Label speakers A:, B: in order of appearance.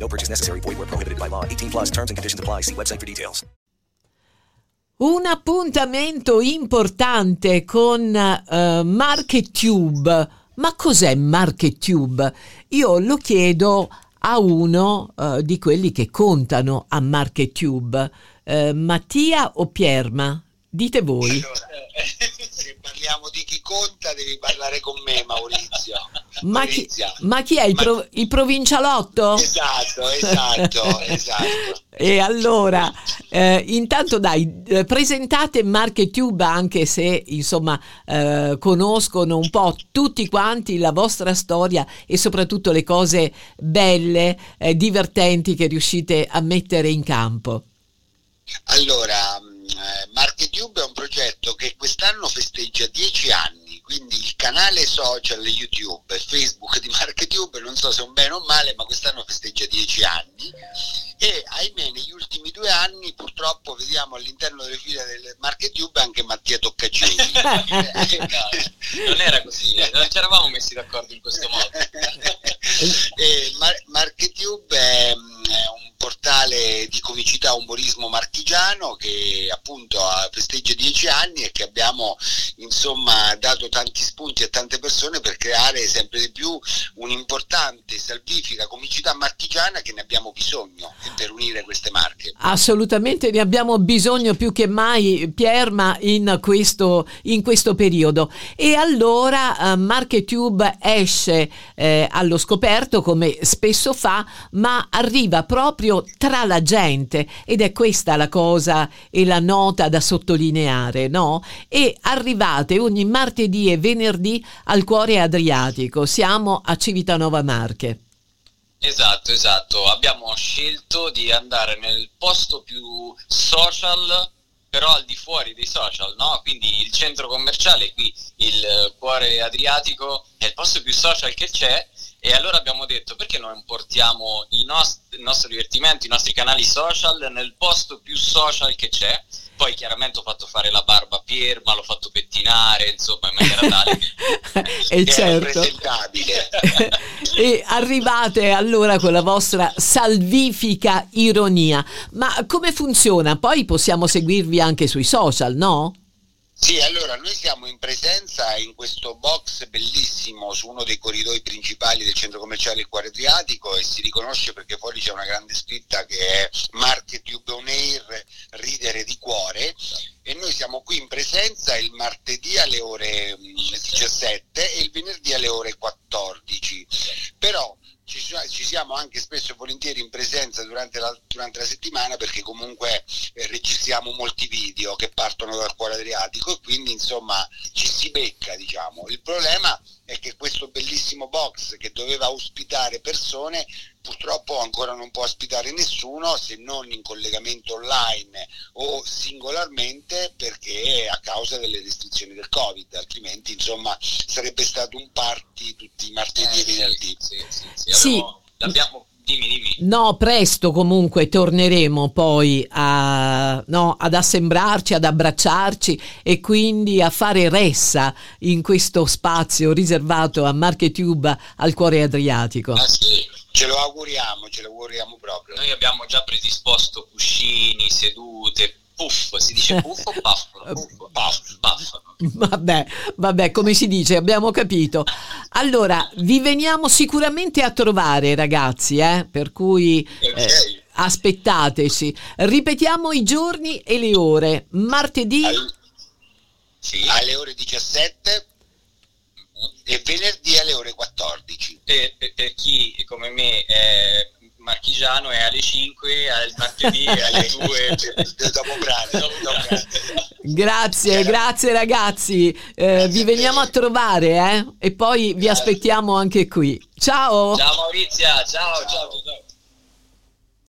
A: No purchase necessary. Void where prohibited by law. 18 plus terms and conditions apply. See website for details.
B: Un appuntamento importante con uh, MarketTube. Ma cos'è MarketTube? Io lo chiedo a uno uh, di quelli che contano a MarketTube. Uh, Mattia o Pierma? Dite voi.
C: Allora, se parliamo di chi conta, devi parlare con me, Maurizio.
B: Ma chi, ma chi, è il, pro, il, provincialotto?
C: Esatto, esatto, esatto.
B: E allora, eh, intanto dai, eh, presentate MarketTube anche se insomma eh, conoscono un po' tutti quanti la vostra storia e soprattutto le cose belle, eh, divertenti che riuscite a mettere in campo.
C: Allora, eh, MarketTube è un progetto che quest'anno festeggia dieci anni, quindi il canale social YouTube e Facebook di MarketTube, non so se è un bene o un male, ma quest'anno festeggia dieci anni e ahimè negli ultimi due anni purtroppo vediamo all'interno delle file del MarketTube anche Mattia Toccacini.
D: non era così, non ci eravamo messi d'accordo in questo modo.
C: e Mar- portale di comicità umorismo marchigiano che appunto festeggia dieci anni e che abbiamo insomma dato tanti spunti a tante persone per creare sempre di più un'importante salvifica comicità marchigiana che ne abbiamo bisogno per unire queste marche.
B: Assolutamente ne abbiamo bisogno più che mai Pierma in questo, in questo periodo e allora uh, MarketTube esce eh, allo scoperto come spesso fa ma arriva proprio tra la gente ed è questa la cosa e la nota da sottolineare, no? E arrivate ogni martedì e venerdì al Cuore Adriatico, siamo a Civitanova Marche.
D: Esatto, esatto. Abbiamo scelto di andare nel posto più social, però al di fuori dei social, no? Quindi il centro commerciale, qui il Cuore Adriatico, è il posto più social che c'è e allora abbiamo detto perché non portiamo nost- il nostro divertimento, i nostri canali social nel posto più social che c'è. Poi chiaramente ho fatto fare la barba a Pierma, l'ho fatto pettinare, insomma, in maniera tale
B: che e certo. e arrivate allora con la vostra salvifica ironia. Ma come funziona? Poi possiamo seguirvi anche sui social, no?
C: Sì, allora noi siamo in presenza in questo box bellissimo su uno dei corridoi principali del centro commerciale Cuore Adriatico e si riconosce perché fuori c'è una grande scritta che è Market Air, ridere di cuore. E noi siamo qui in presenza il martedì alle ore 17 mm, e il venerdì alle ore 14. Però ci, ci, siamo anche spesso e volentieri in presenza durante la, durante la settimana perché comunque eh, registriamo molti video che partono dal cuore adriatico e quindi insomma ci si becca diciamo. Il problema è che questo bellissimo box che doveva ospitare persone purtroppo ancora non può ospitare nessuno se non in collegamento online o singolarmente perché a causa delle restrizioni del covid altrimenti insomma sarebbe stato un party tutti i martedì eh, e venerdì
D: sì, sì, sì. sì. L'abbiamo, Dimmi, dimmi.
B: No, presto comunque torneremo poi a, no, ad assembrarci, ad abbracciarci e quindi a fare ressa in questo spazio riservato a MarketTube al cuore adriatico.
C: Ah, sì. Ce lo auguriamo, ce lo auguriamo proprio.
D: Noi abbiamo già predisposto cuscini, sedute, puff, si dice puff o puff? puff, puff, puff.
B: Vabbè, vabbè, come si dice, abbiamo capito. Allora, vi veniamo sicuramente a trovare, ragazzi, eh? per cui eh, aspettateci. Ripetiamo i giorni e le ore. Martedì
C: All... sì, alle ore 17 e venerdì alle ore 14.
D: Per, per, per chi come me è marchigiano è alle 5, al martedì alle 2
C: dopo pranzo.
B: Grazie, grazie ragazzi. Eh, vi veniamo a trovare eh? e poi vi aspettiamo anche qui. Ciao.
D: Ciao Maurizia, ciao, ciao. ciao.